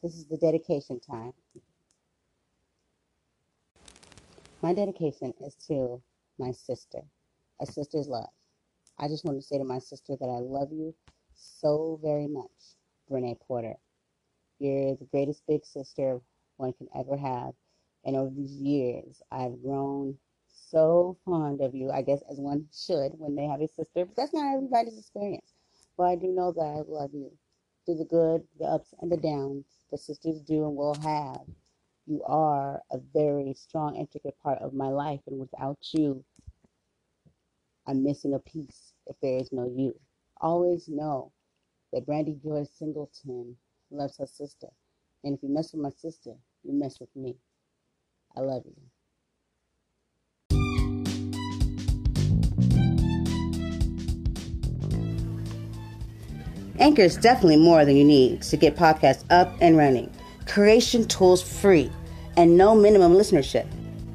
This is the dedication time. My dedication is to my sister, a sister's love. I just want to say to my sister that I love you so very much, Brene Porter. You're the greatest big sister one can ever have. And over these years, I've grown so fond of you, I guess, as one should when they have a sister. But that's not everybody's experience. But I do know that I love you through the good, the ups, and the downs that sisters do and will have. You are a very strong, intricate part of my life. And without you, I'm missing a piece if there is no you. Always know that Brandy Joy Singleton loves her sister. And if you mess with my sister, you mess with me. I love you. Anchor is definitely more than you need to get podcasts up and running. Creation tools free and no minimum listenership.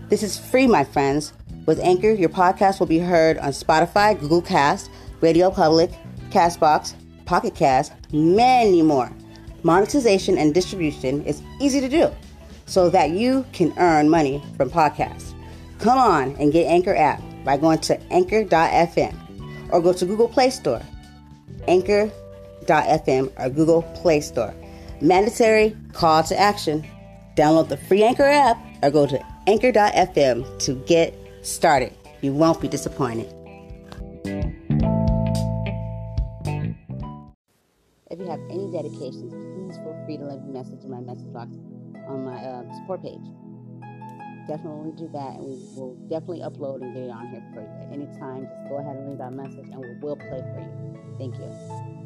This is free, my friends. With Anchor, your podcast will be heard on Spotify, Google Cast, Radio Public, Castbox, Pocket Cast, many more. Monetization and distribution is easy to do so that you can earn money from podcasts. Come on and get Anchor app by going to anchor.fm or go to Google Play Store. Anchor anchor.fm or Google Play Store. Mandatory call to action. Download the free Anchor app or go to anchor.fm to get started. You won't be disappointed. If you have any dedications, please feel free to leave a message in my message box on my uh, support page. Definitely do that, and we will definitely upload and get it on here for you. At any time, just go ahead and leave that message, and we will play for you. Thank you.